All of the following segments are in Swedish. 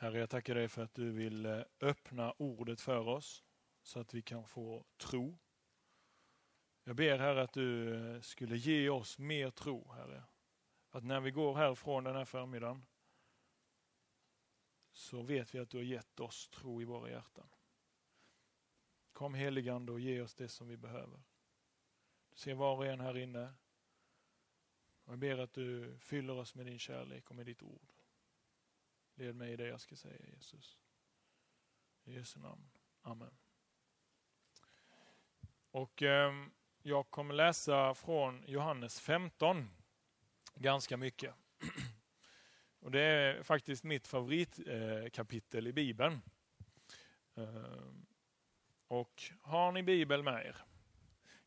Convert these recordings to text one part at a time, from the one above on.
Herre, jag tackar dig för att du vill eh, öppna ordet för oss så att vi kan få tro. Jag ber Herre att du eh, skulle ge oss mer tro, Herre. Att när vi går härifrån den här förmiddagen så vet vi att du har gett oss tro i våra hjärtan. Kom heligande och ge oss det som vi behöver. Du ser var och en här inne. Jag ber att du fyller oss med din kärlek och med ditt ord. Led mig i det jag ska säga Jesus. I Jesu namn. Amen. Och eh, jag kommer läsa från Johannes 15 ganska mycket. Och Det är faktiskt mitt favoritkapitel eh, i Bibeln. Ehm, och har ni Bibel med er,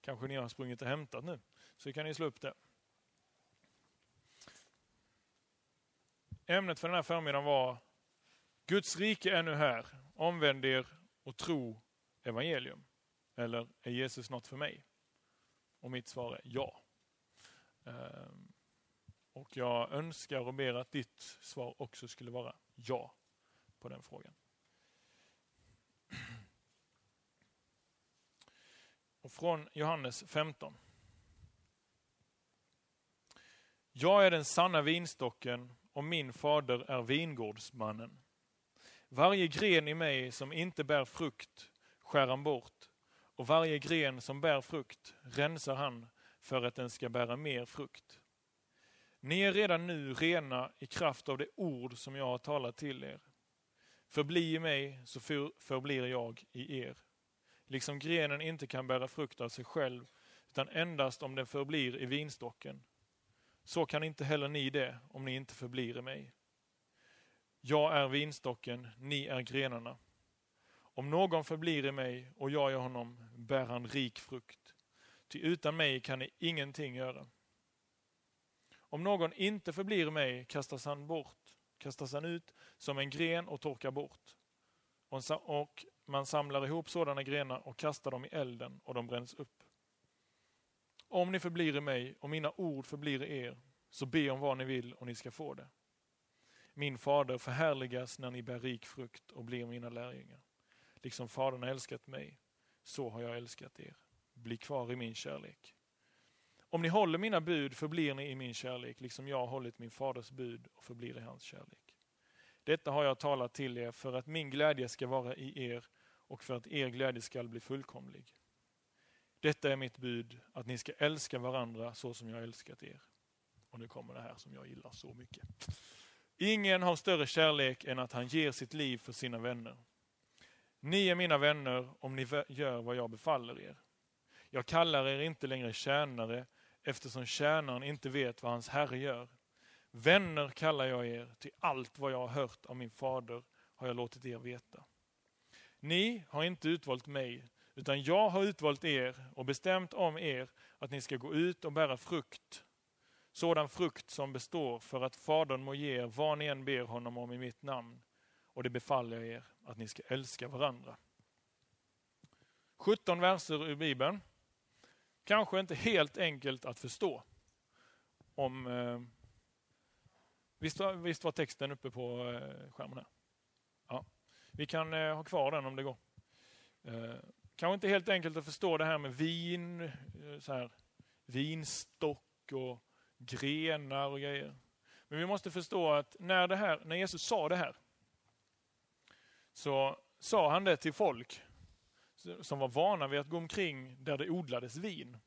kanske ni har sprungit och hämtat nu, så kan ni slå upp det. Ämnet för den här förmiddagen var Guds rike är nu här, omvänd er och tro evangelium. Eller är Jesus något för mig? Och mitt svar är ja. Ehm, och jag önskar och ber att ditt svar också skulle vara ja på den frågan. Och från Johannes 15. Jag är den sanna vinstocken och min fader är vingårdsmannen. Varje gren i mig som inte bär frukt skär han bort och varje gren som bär frukt rensar han för att den ska bära mer frukt. Ni är redan nu rena i kraft av det ord som jag har talat till er. Förbli i mig så förblir jag i er. Liksom grenen inte kan bära frukt av sig själv utan endast om den förblir i vinstocken. Så kan inte heller ni det om ni inte förblir i mig. Jag är vinstocken, ni är grenarna. Om någon förblir i mig och jag i honom bär han rik frukt. Ty utan mig kan ni ingenting göra. Om någon inte förblir i mig kastas han bort, kastas han ut som en gren och torkar bort. Och man samlar ihop sådana grenar och kastar dem i elden och de bränns upp. Om ni förblir i mig och mina ord förblir i er, så be om vad ni vill och ni ska få det. Min fader förhärligas när ni bär rik frukt och blir mina lärjungar. Liksom Fadern har älskat mig, så har jag älskat er. Bli kvar i min kärlek. Om ni håller mina bud förblir ni i min kärlek, liksom jag har hållit min faders bud och förblir i hans kärlek. Detta har jag talat till er för att min glädje ska vara i er och för att er glädje skall bli fullkomlig. Detta är mitt bud, att ni ska älska varandra så som jag älskat er. Och nu kommer det här som jag gillar så mycket. Ingen har större kärlek än att han ger sitt liv för sina vänner. Ni är mina vänner om ni gör vad jag befaller er. Jag kallar er inte längre tjänare eftersom tjänaren inte vet vad hans herre gör. Vänner kallar jag er, till allt vad jag har hört av min fader har jag låtit er veta. Ni har inte utvalt mig, utan jag har utvalt er och bestämt om er att ni ska gå ut och bära frukt. Sådan frukt som består för att Fadern må ge er vad ni än ber honom om i mitt namn. Och det befaller jag er, att ni ska älska varandra. 17 verser ur Bibeln kanske inte helt enkelt att förstå. Om, eh, visst, var, visst var texten uppe på eh, skärmen här? Ja. Vi kan eh, ha kvar den om det går. Eh, kanske inte helt enkelt att förstå det här med vin, eh, så här, vinstock och grenar och grejer. Men vi måste förstå att när, det här, när Jesus sa det här, så sa han det till folk som var vana vid att gå omkring där det odlades vin.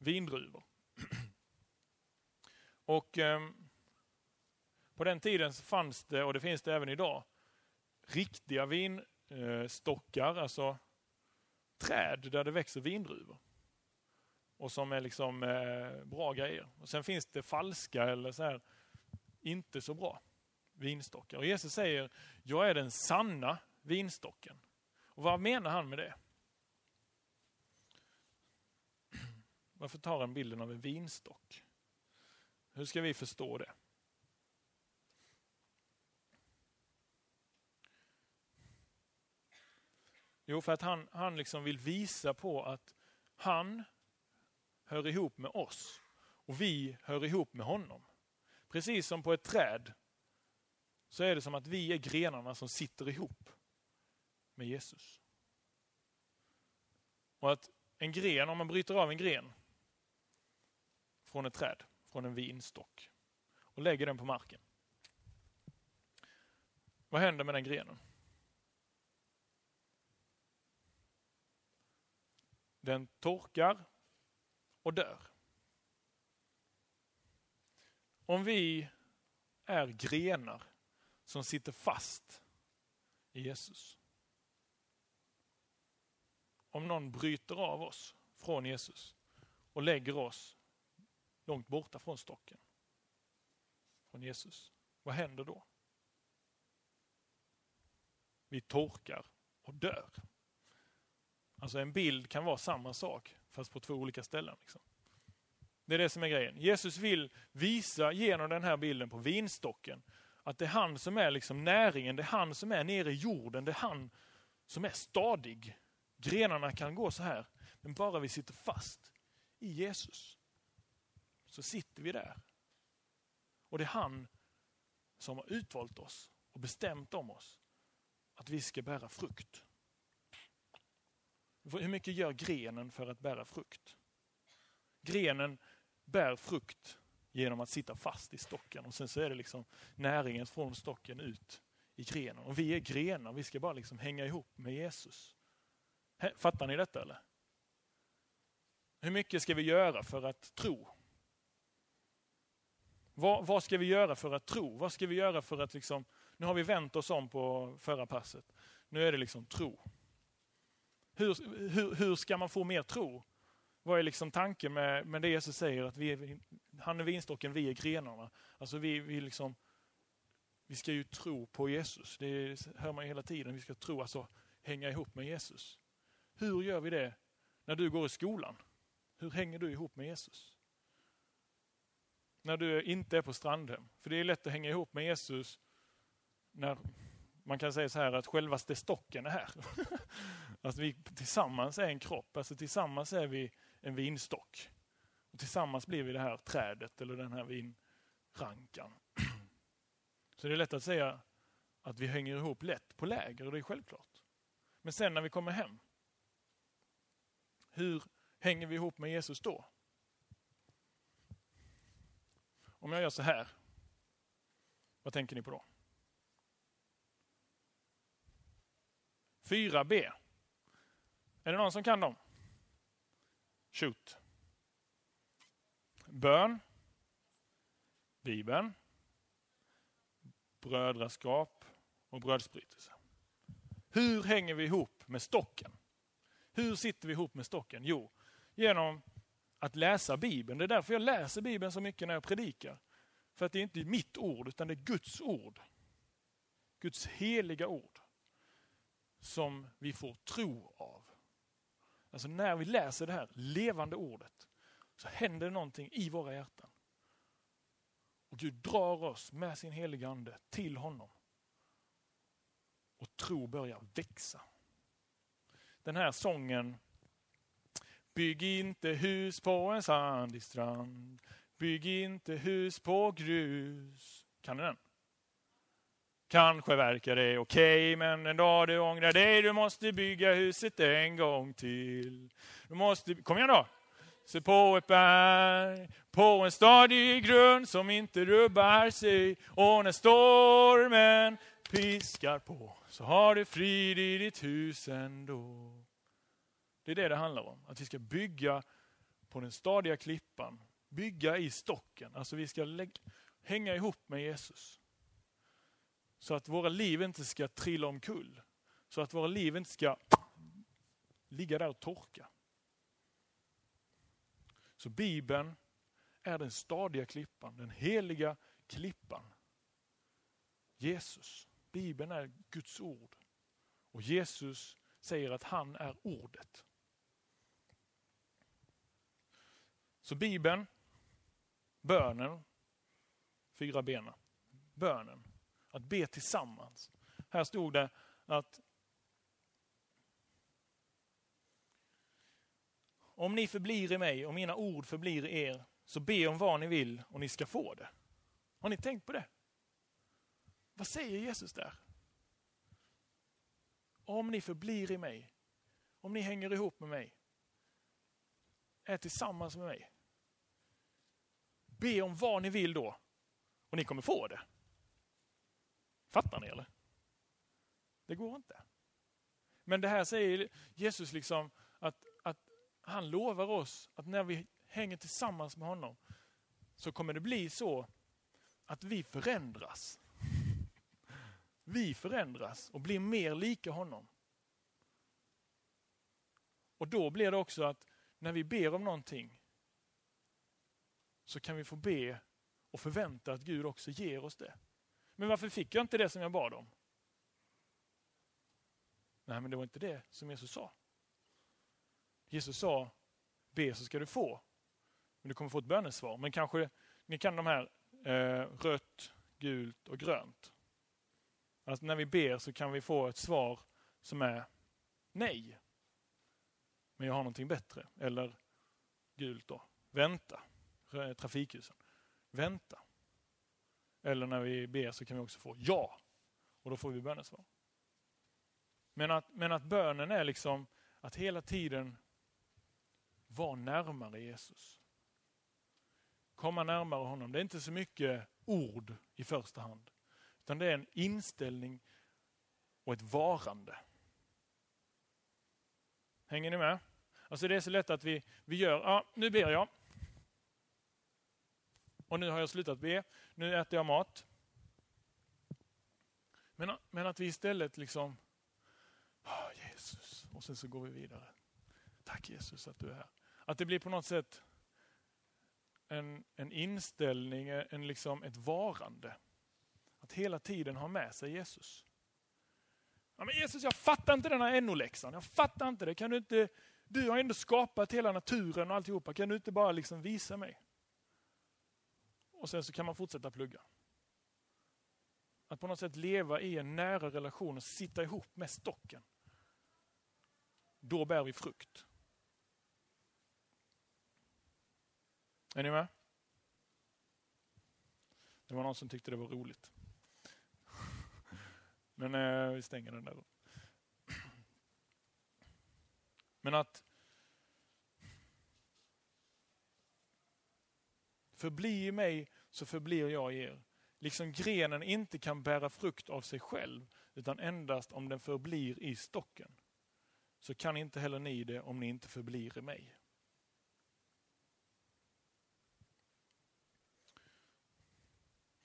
Vindruvor. Och eh, på den tiden fanns det, och det finns det även idag, riktiga vinstockar, alltså träd där det växer vindruvor. Och som är liksom eh, bra grejer. Och Sen finns det falska eller så här, inte så bra vinstockar. Och Jesus säger, jag är den sanna vinstocken. Och vad menar han med det? Varför tar han bilden av en vinstock? Hur ska vi förstå det? Jo, för att han, han liksom vill visa på att han hör ihop med oss och vi hör ihop med honom. Precis som på ett träd så är det som att vi är grenarna som sitter ihop med Jesus. Och att en gren, om man bryter av en gren från ett träd, från en vinstock och lägger den på marken. Vad händer med den grenen? Den torkar och dör. Om vi är grenar som sitter fast i Jesus. Om någon bryter av oss från Jesus och lägger oss långt borta från stocken, från Jesus, vad händer då? Vi torkar och dör. Alltså en bild kan vara samma sak fast på två olika ställen. Liksom. Det är det som är grejen. Jesus vill visa genom den här bilden på vinstocken att det är han som är liksom näringen, det är han som är nere i jorden, det är han som är stadig. Grenarna kan gå så här, men bara vi sitter fast i Jesus så sitter vi där. Och det är han som har utvalt oss och bestämt om oss att vi ska bära frukt. Hur mycket gör grenen för att bära frukt? Grenen bär frukt genom att sitta fast i stocken och sen så är det liksom näringen från stocken ut i grenen. Och vi är grenar, vi ska bara liksom hänga ihop med Jesus. Fattar ni detta eller? Hur mycket ska vi göra för att tro? Vad, vad, ska vi göra för att tro? Vad ska vi göra för att liksom, nu har vi vänt oss om på förra passet. Nu är det liksom tro. Hur, hur, hur ska man få mer tro? Vad är liksom tanken med, med det Jesus säger att vi är, han är vinstocken, vi är grenarna. Alltså vi, vi, liksom, vi ska ju tro på Jesus. Det hör man ju hela tiden. Vi ska tro, alltså hänga ihop med Jesus. Hur gör vi det när du går i skolan? Hur hänger du ihop med Jesus? När du inte är på Strandhem. För det är lätt att hänga ihop med Jesus när man kan säga så här att självaste stocken är här. Alltså vi tillsammans är en kropp, alltså tillsammans är vi en vinstock. Och tillsammans blir vi det här trädet eller den här vinrankan. Så det är lätt att säga att vi hänger ihop lätt på läger och det är självklart. Men sen när vi kommer hem, hur hänger vi ihop med Jesus då? Om jag gör så här, vad tänker ni på då? 4b. Är det någon som kan dem? Shoot. Bön. Bibeln. Brödraskap och brödsbrytelse. Hur hänger vi ihop med stocken? Hur sitter vi ihop med stocken? Jo, genom att läsa Bibeln. Det är därför jag läser Bibeln så mycket när jag predikar. För att det är inte mitt ord, utan det är Guds ord. Guds heliga ord. Som vi får tro av. Alltså när vi läser det här levande ordet så händer det någonting i våra hjärtan. Och Gud drar oss med sin heliga ande till honom. Och tro börjar växa. Den här sången Bygg inte hus på en sandig strand. Bygg inte hus på grus. Kan ni den? Kanske verkar det okej, okay, men en dag du ångrar dig, du måste bygga huset en gång till. Du måste, kom igen då! Se på ett berg, på en stadig grund som inte rubbar sig. Och när stormen piskar på så har du frid i ditt hus ändå. Det är det det handlar om, att vi ska bygga på den stadiga klippan. Bygga i stocken, alltså vi ska lägga, hänga ihop med Jesus. Så att våra liv inte ska trilla omkull. Så att våra liv inte ska ligga där och torka. Så Bibeln är den stadiga klippan, den heliga klippan. Jesus. Bibeln är Guds ord. Och Jesus säger att han är ordet. Så Bibeln, bönen, fyra benen. Bönen, att be tillsammans. Här stod det att om ni förblir i mig och mina ord förblir i er, så be om vad ni vill och ni ska få det. Har ni tänkt på det? vad säger Jesus där? Om ni förblir i mig, om ni hänger ihop med mig, är tillsammans med mig. Be om vad ni vill då och ni kommer få det. Fattar ni eller? Det går inte. Men det här säger Jesus liksom att, att han lovar oss att när vi hänger tillsammans med honom så kommer det bli så att vi förändras. Vi förändras och blir mer lika honom. Och då blir det också att när vi ber om någonting så kan vi få be och förvänta att Gud också ger oss det. Men varför fick jag inte det som jag bad om? Nej, men det var inte det som Jesus sa. Jesus sa, be så ska du få. Men du kommer få ett bönesvar. Men kanske ni kan de här eh, rött, gult och grönt. Alltså när vi ber så kan vi få ett svar som är nej. Men jag har någonting bättre. Eller gult då, vänta. Trafikljusen. Vänta. Eller när vi ber så kan vi också få ja. Och då får vi bönesvar. Men att, men att bönen är liksom att hela tiden vara närmare Jesus. Komma närmare honom. Det är inte så mycket ord i första hand. Utan det är en inställning och ett varande. Hänger ni med? Alltså det är så lätt att vi, vi gör, ja nu ber jag. Och nu har jag slutat be, nu äter jag mat. Men, men att vi istället liksom, oh, Jesus, och sen så går vi vidare. Tack Jesus att du är här. Att det blir på något sätt en, en inställning, en liksom ett varande. Att hela tiden ha med sig Jesus. Ja, men Jesus, jag fattar inte den här NO-läxan. Jag fattar inte det. Kan du inte, du har ändå skapat hela naturen och alltihopa. Kan du inte bara liksom visa mig? Och sen så kan man fortsätta plugga. Att på något sätt leva i en nära relation och sitta ihop med stocken. Då bär vi frukt. Är ni med? Det var någon som tyckte det var roligt. Men eh, vi stänger den där. Men att förbli i mig så förblir jag i er. Liksom grenen inte kan bära frukt av sig själv utan endast om den förblir i stocken. Så kan inte heller ni det om ni inte förblir i mig.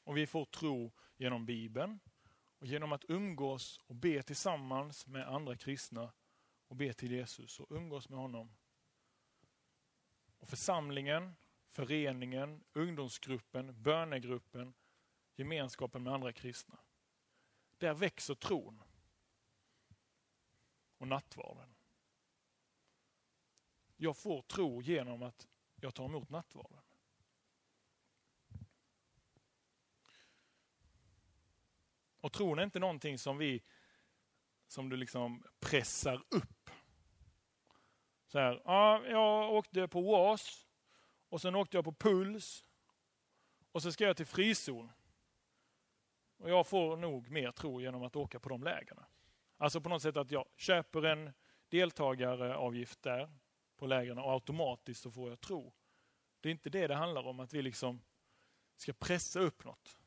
Och vi får tro genom Bibeln och genom att umgås och be tillsammans med andra kristna och be till Jesus och umgås med honom. Och församlingen, föreningen, ungdomsgruppen, bönegruppen, gemenskapen med andra kristna. Där växer tron och nattvarden. Jag får tro genom att jag tar emot nattvarden. Och tron är inte någonting som vi som du liksom pressar upp. Så här, ja, jag åkte på WAS och sen åkte jag på Puls och så ska jag till frizon. Och jag får nog mer tro genom att åka på de lägren. Alltså på något sätt att jag köper en deltagaravgift där på lägren och automatiskt så får jag tro. Det är inte det det handlar om, att vi liksom ska pressa upp något.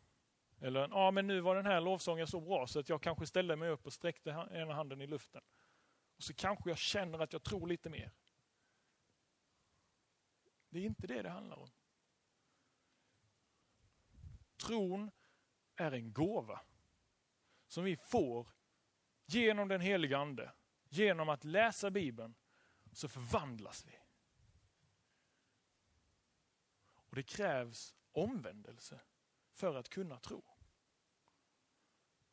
Eller, ja men nu var den här lovsången så bra så att jag kanske ställde mig upp och sträckte ena handen i luften. Och så kanske jag känner att jag tror lite mer. Det är inte det det handlar om. Tron är en gåva som vi får genom den heliga Ande. Genom att läsa Bibeln så förvandlas vi. Och det krävs omvändelse för att kunna tro.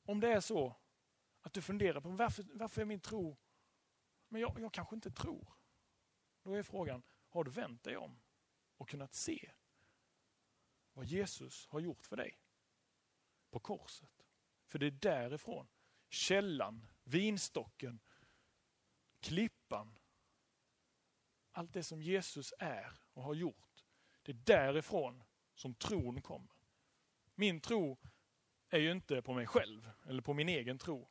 Om det är så att du funderar på varför, varför är min tro, men jag, jag kanske inte tror. Då är frågan, har du vänt dig om och kunnat se vad Jesus har gjort för dig på korset? För det är därifrån, källan, vinstocken, klippan, allt det som Jesus är och har gjort. Det är därifrån som tron kommer. Min tro är ju inte på mig själv eller på min egen tro.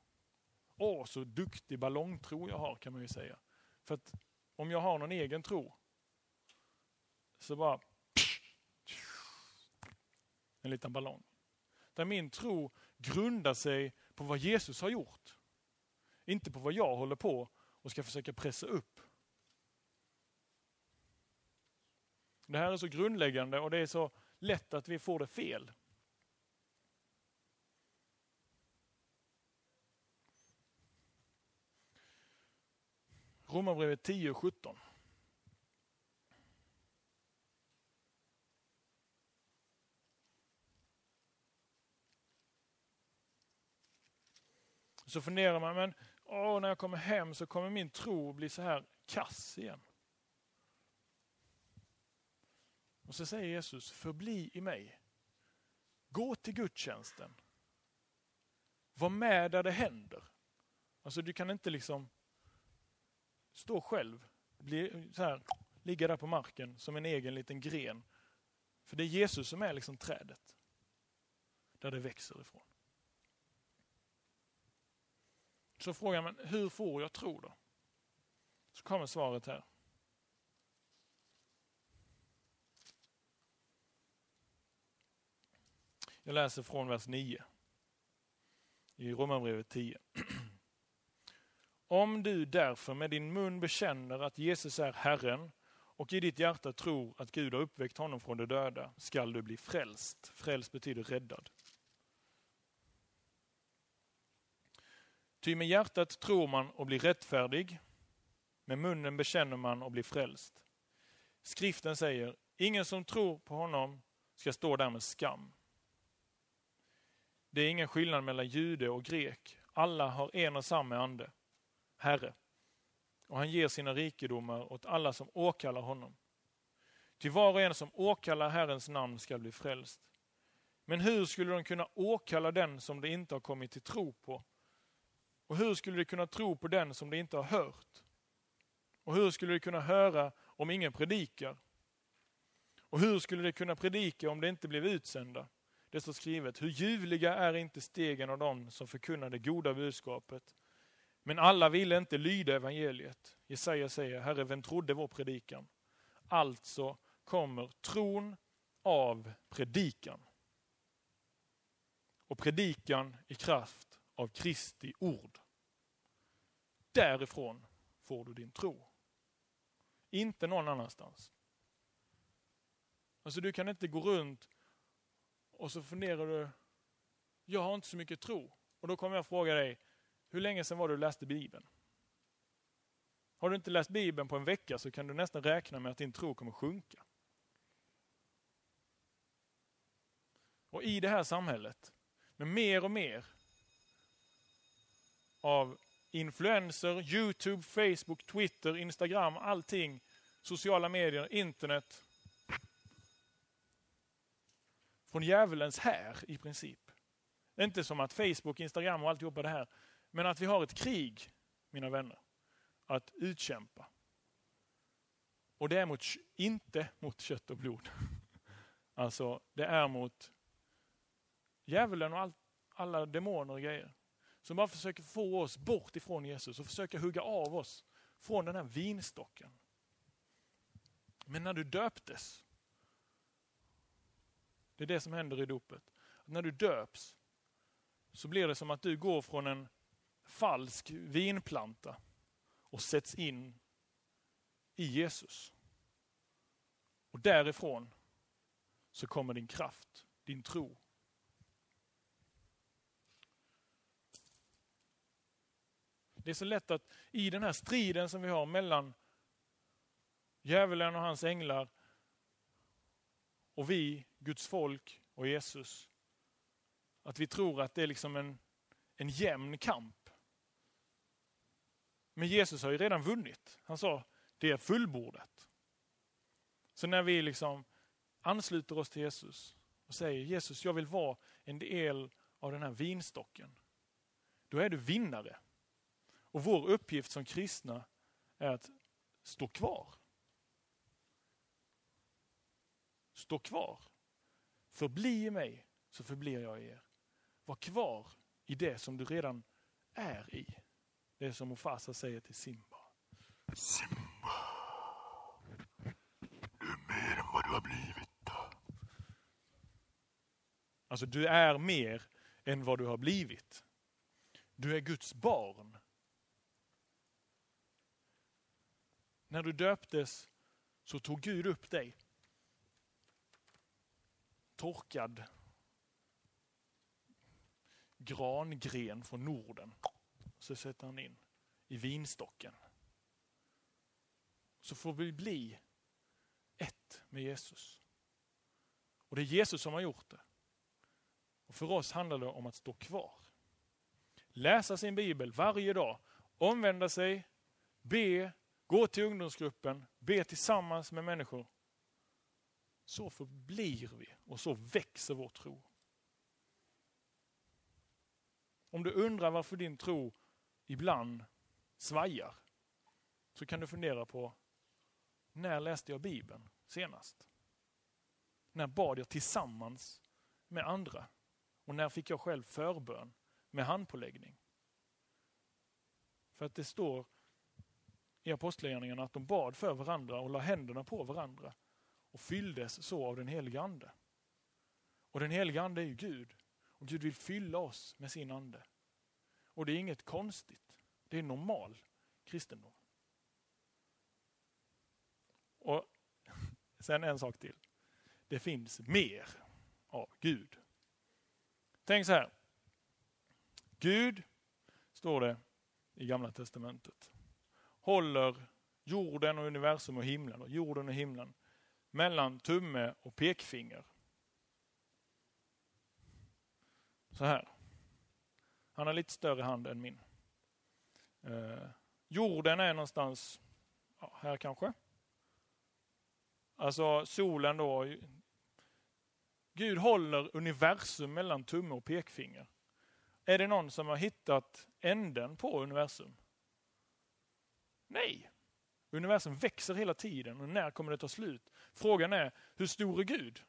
Åh, så duktig ballongtro jag har kan man ju säga. För att om jag har någon egen tro så bara en liten ballong. Där min tro grundar sig på vad Jesus har gjort. Inte på vad jag håller på och ska försöka pressa upp. Det här är så grundläggande och det är så lätt att vi får det fel. Romarbrevet 10 och 17. Så funderar man, men åh, när jag kommer hem så kommer min tro bli så här kass igen. Och så säger Jesus, förbli i mig. Gå till gudstjänsten. Var med där det händer. Alltså du kan inte liksom stå själv, bli, så här, ligga där på marken som en egen liten gren. För det är Jesus som är liksom trädet. Där det växer ifrån. Så frågar man, hur får jag tro då? Så kommer svaret här. Jag läser från vers 9 i Romarbrevet 10. Om du därför med din mun bekänner att Jesus är Herren och i ditt hjärta tror att Gud har uppväckt honom från de döda skall du bli frälst. Frälst betyder räddad. Ty med hjärtat tror man och blir rättfärdig, med munnen bekänner man och blir frälst. Skriften säger, ingen som tror på honom ska stå där med skam. Det är ingen skillnad mellan jude och grek. Alla har en och samma ande, Herre. Och han ger sina rikedomar åt alla som åkallar honom. Till var och en som åkallar Herrens namn ska bli frälst. Men hur skulle de kunna åkalla den som de inte har kommit till tro på? Och hur skulle de kunna tro på den som de inte har hört? Och hur skulle de kunna höra om ingen predikar? Och hur skulle de kunna predika om de inte blev utsända? Det står skrivet, hur ljuvliga är inte stegen av dem som förkunnar det goda budskapet. Men alla ville inte lyda evangeliet. Jesaja säger, Herre, vem trodde vår predikan? Alltså kommer tron av predikan. Och predikan i kraft av Kristi ord. Därifrån får du din tro. Inte någon annanstans. Alltså du kan inte gå runt och så funderar du, jag har inte så mycket tro. Och då kommer jag fråga dig, hur länge sedan var du läste Bibeln? Har du inte läst Bibeln på en vecka så kan du nästan räkna med att din tro kommer sjunka. Och i det här samhället, med mer och mer av influenser, Youtube, Facebook, Twitter, Instagram, allting, sociala medier, internet, från djävulens här i princip. Inte som att Facebook, Instagram och alltihopa det här, men att vi har ett krig, mina vänner, att utkämpa. Och det är mot, inte mot kött och blod. Alltså, det är mot djävulen och all, alla demoner och grejer. Som bara försöker få oss bort ifrån Jesus och försöker hugga av oss från den här vinstocken. Men när du döptes det är det som händer i dopet. När du döps så blir det som att du går från en falsk vinplanta och sätts in i Jesus. Och därifrån så kommer din kraft, din tro. Det är så lätt att i den här striden som vi har mellan djävulen och hans änglar och vi, Guds folk och Jesus. Att vi tror att det är liksom en, en jämn kamp. Men Jesus har ju redan vunnit. Han sa, det är fullbordat. Så när vi liksom ansluter oss till Jesus och säger Jesus, jag vill vara en del av den här vinstocken. Då är du vinnare. Och vår uppgift som kristna är att stå kvar. Stå kvar. Förbli i mig så förblir jag i er. Var kvar i det som du redan är i. Det som Mufasa säger till Simba. Simba. Du är mer än vad du har blivit. Alltså du är mer än vad du har blivit. Du är Guds barn. När du döptes så tog Gud upp dig. Torkad grangren från Norden. Så sätter han in i vinstocken. Så får vi bli ett med Jesus. Och det är Jesus som har gjort det. Och För oss handlar det om att stå kvar. Läsa sin bibel varje dag, omvända sig, be, gå till ungdomsgruppen, be tillsammans med människor. Så förblir vi och så växer vår tro. Om du undrar varför din tro ibland svajar, så kan du fundera på när läste jag Bibeln senast? När bad jag tillsammans med andra? Och när fick jag själv förbön med handpåläggning? För att det står i Apostlagärningarna att de bad för varandra och la händerna på varandra och fylldes så av den helige Ande. Och den helige Ande är ju Gud. Och Gud vill fylla oss med sin ande. Och det är inget konstigt. Det är normal kristendom. Och sen en sak till. Det finns mer av Gud. Tänk så här. Gud, står det i Gamla Testamentet, håller jorden och universum och himlen, och jorden och himlen, mellan tumme och pekfinger. Så här. Han har lite större hand än min. Eh, jorden är någonstans ja, här kanske. Alltså solen då. Gud håller universum mellan tumme och pekfinger. Är det någon som har hittat änden på universum? Nej. Universum växer hela tiden och när kommer det ta slut? Frågan är, hur stor är Gud?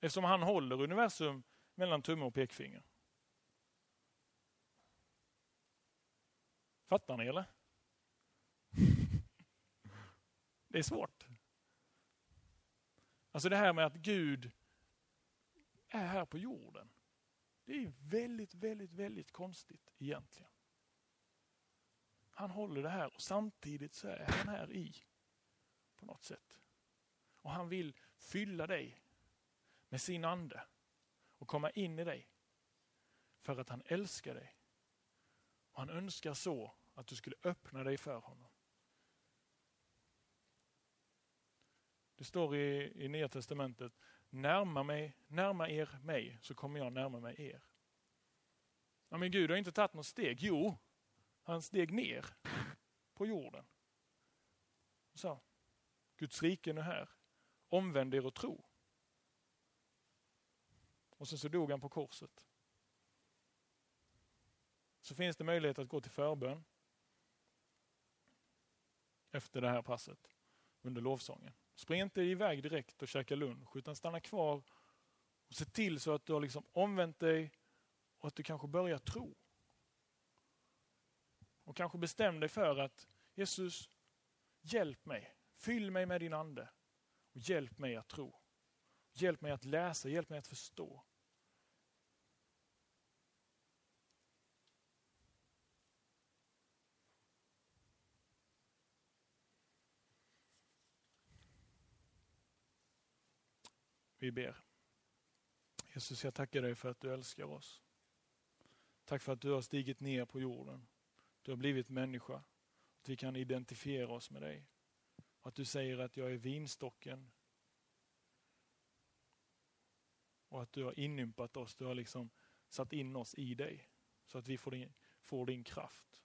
Eftersom han håller universum mellan tumme och pekfinger. Fattar ni eller? Det är svårt. Alltså det här med att Gud är här på jorden. Det är väldigt, väldigt, väldigt konstigt egentligen. Han håller det här och samtidigt så är han här i på något sätt. Och han vill fylla dig med sin ande och komma in i dig. För att han älskar dig. Och han önskar så att du skulle öppna dig för honom. Det står i, i Nya Testamentet, närma, mig, närma er mig så kommer jag närma mig er. Ja, men Gud har inte tagit något steg. Jo, han steg ner på jorden. och sa Guds rike är nu här. Omvänd er och tro. Och sen så dog han på korset. Så finns det möjlighet att gå till förbön efter det här passet under lovsången. Spring inte iväg direkt och käka lunch utan stanna kvar och se till så att du har liksom omvänt dig och att du kanske börjar tro. Och kanske bestäm dig för att Jesus, hjälp mig. Fyll mig med din ande och hjälp mig att tro. Hjälp mig att läsa, hjälp mig att förstå. Vi ber. Jesus, jag tackar dig för att du älskar oss. Tack för att du har stigit ner på jorden. Du har blivit människa. Att vi kan identifiera oss med dig. Att du säger att jag är vinstocken. Och att du har inympat oss. Du har liksom satt in oss i dig. Så att vi får din, får din kraft.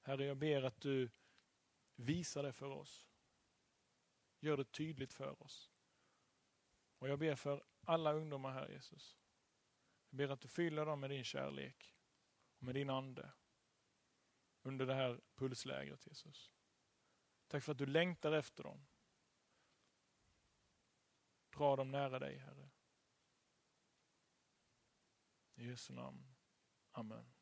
Herre, jag ber att du visar det för oss. Gör det tydligt för oss. Och jag ber för alla ungdomar här Jesus. Jag ber att du fyller dem med din kärlek och med din ande under det här pulslägret Jesus. Tack för att du längtar efter dem. Dra dem nära dig Herre. I Jesu namn. Amen.